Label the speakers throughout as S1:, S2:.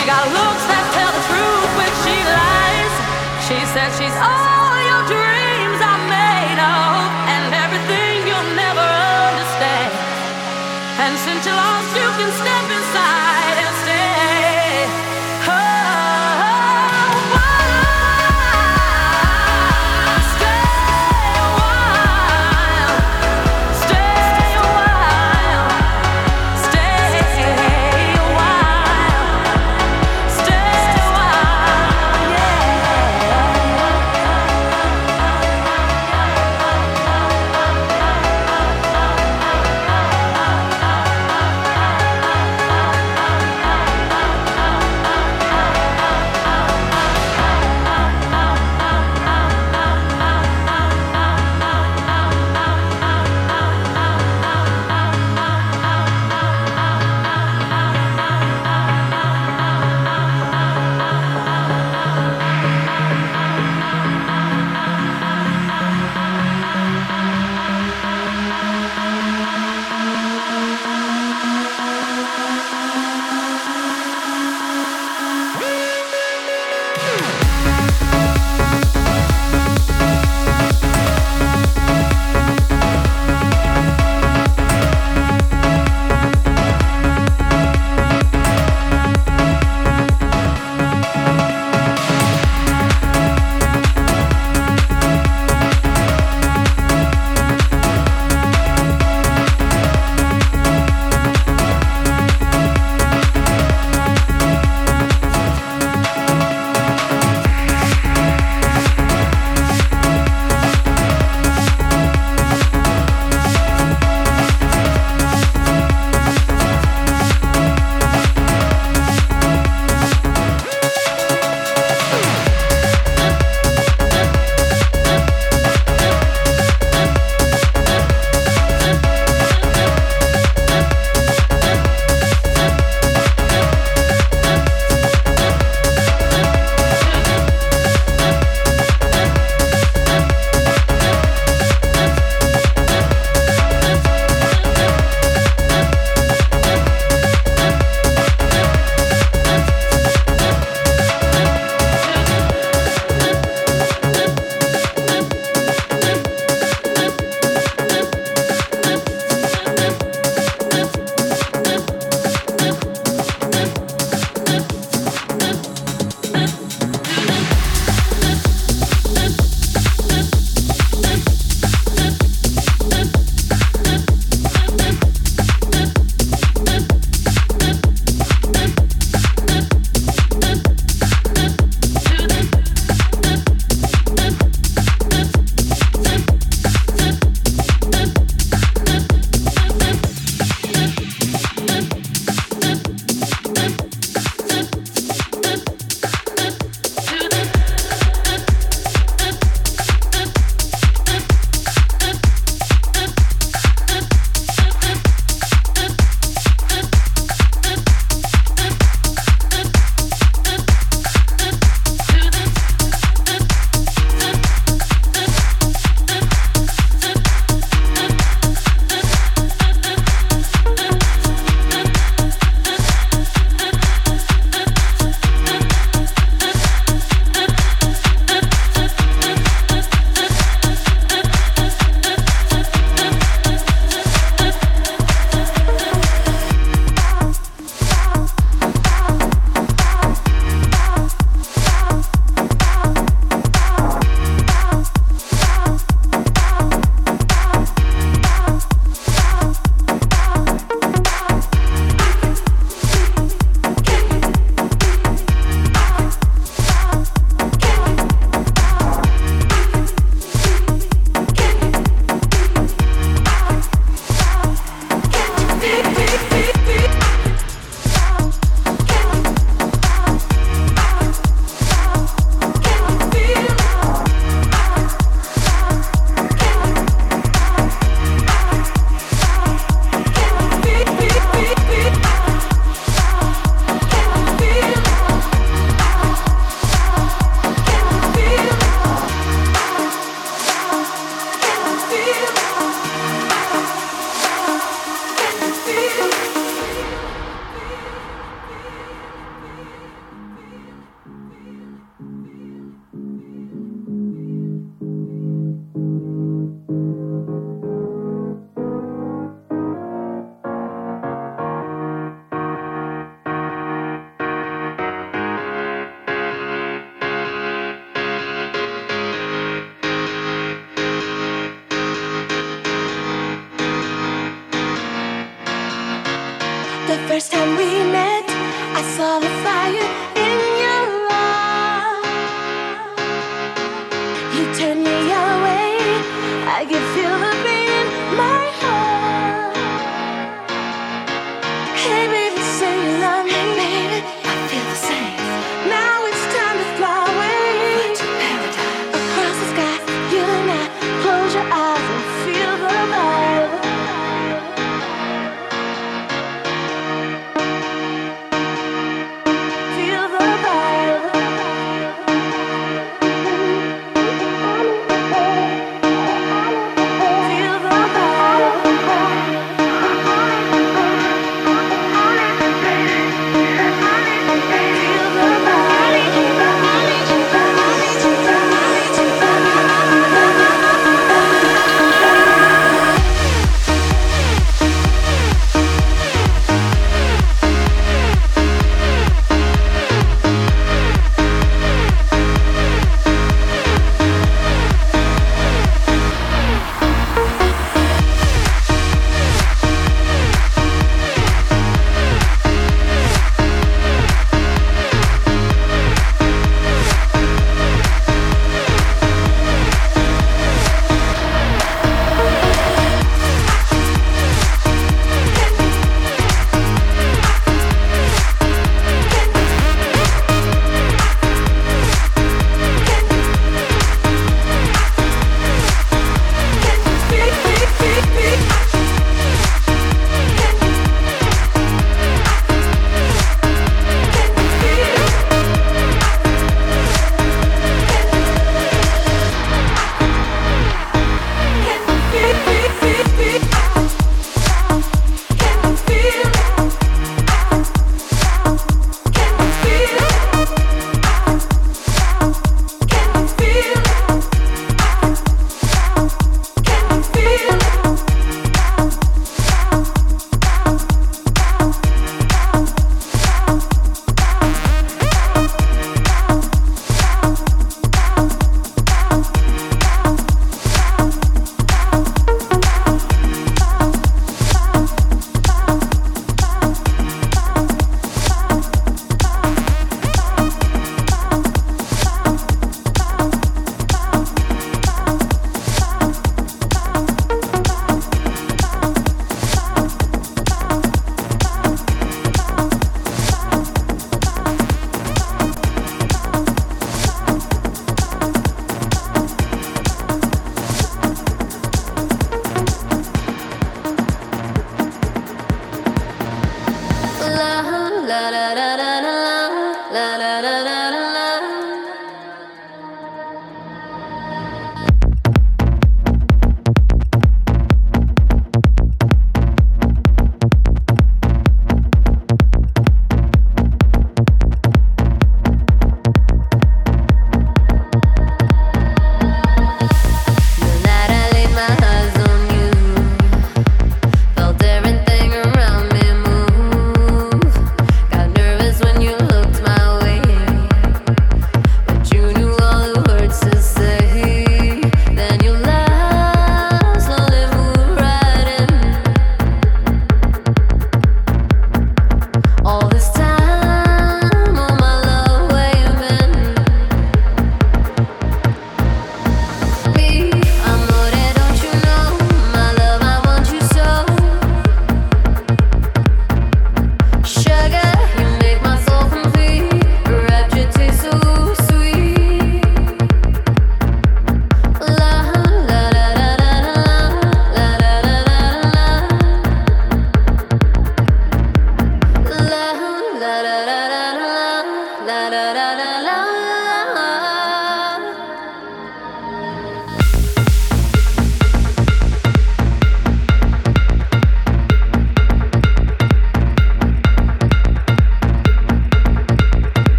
S1: She got looks that tell the truth when she lies. She says she's all your dreams are made of, and everything you'll never understand. And since you lost, you can stay.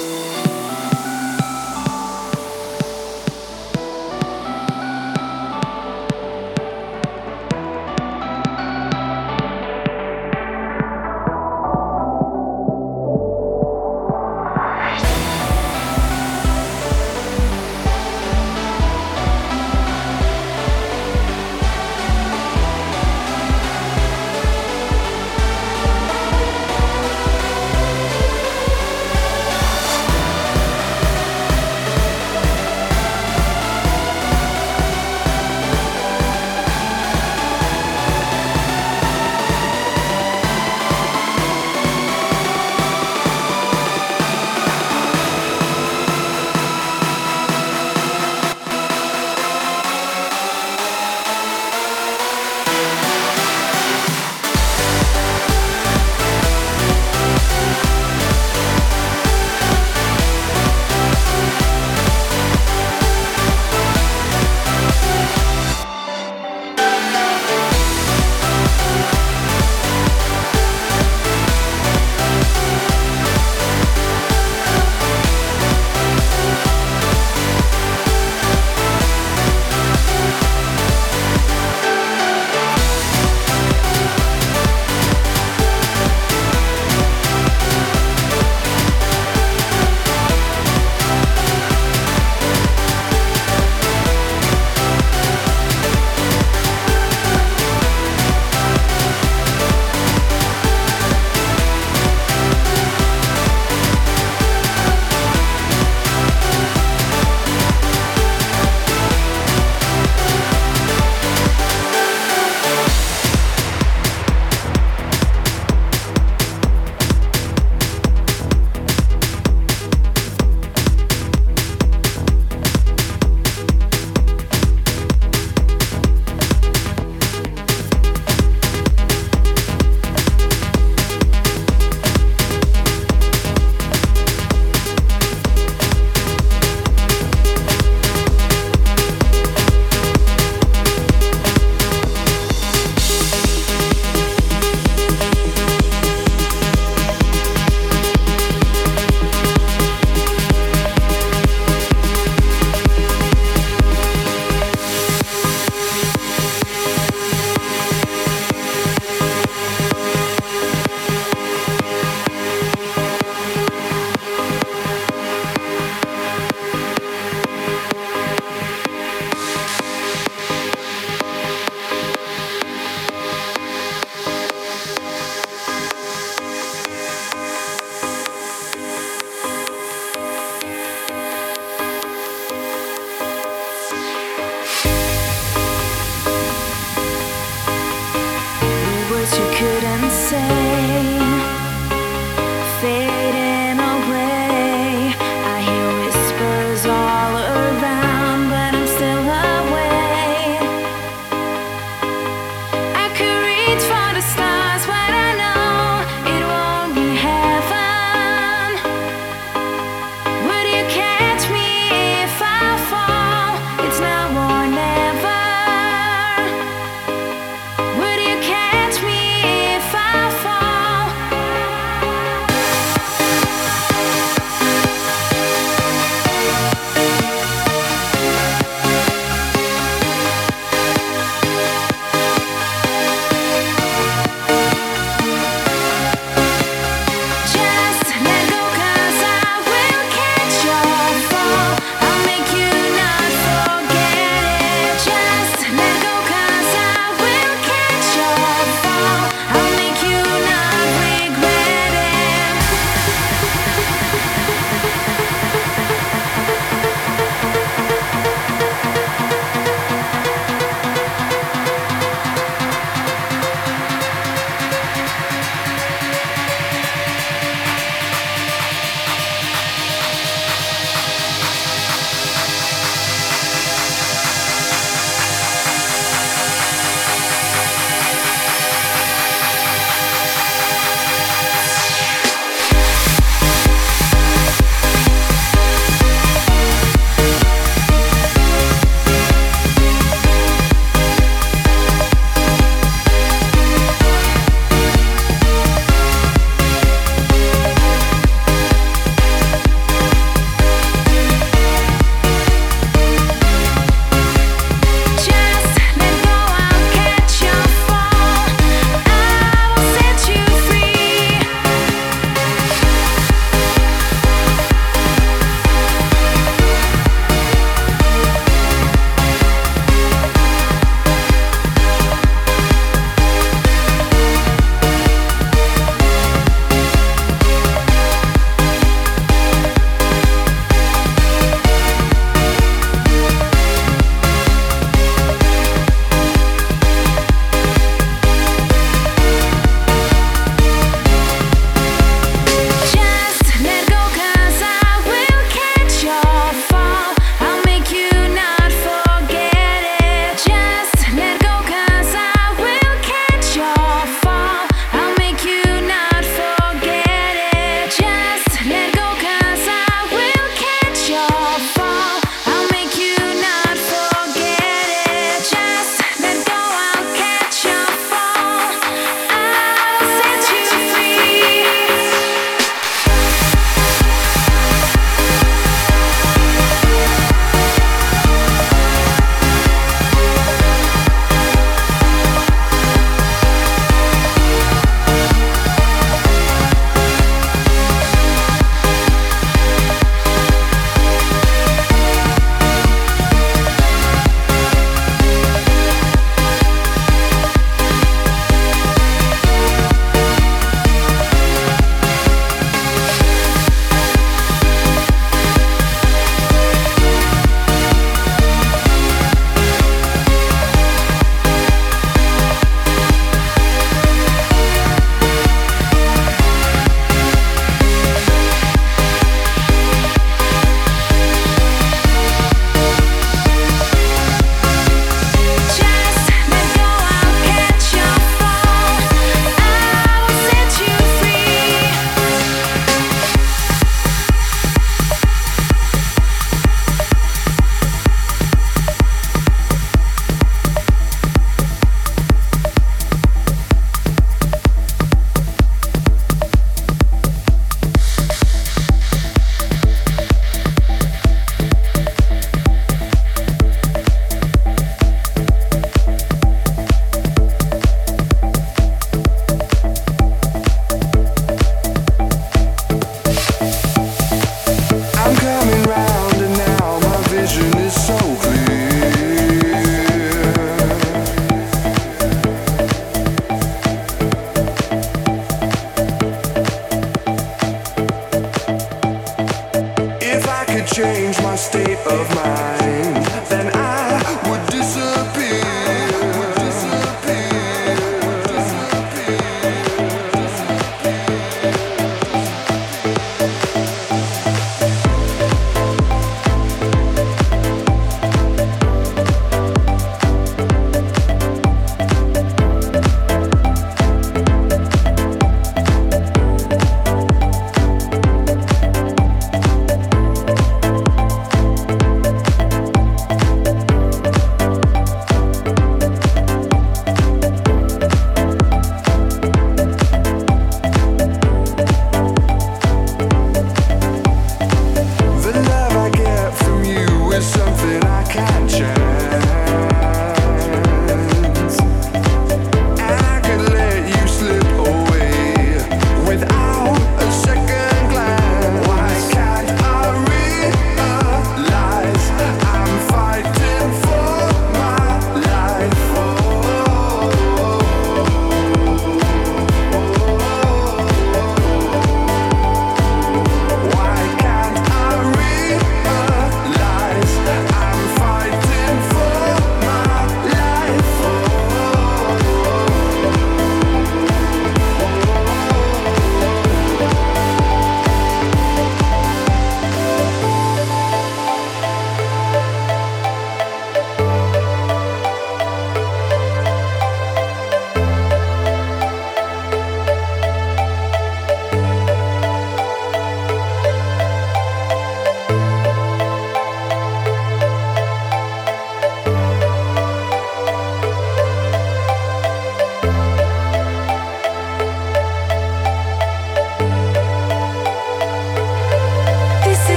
S2: Peace.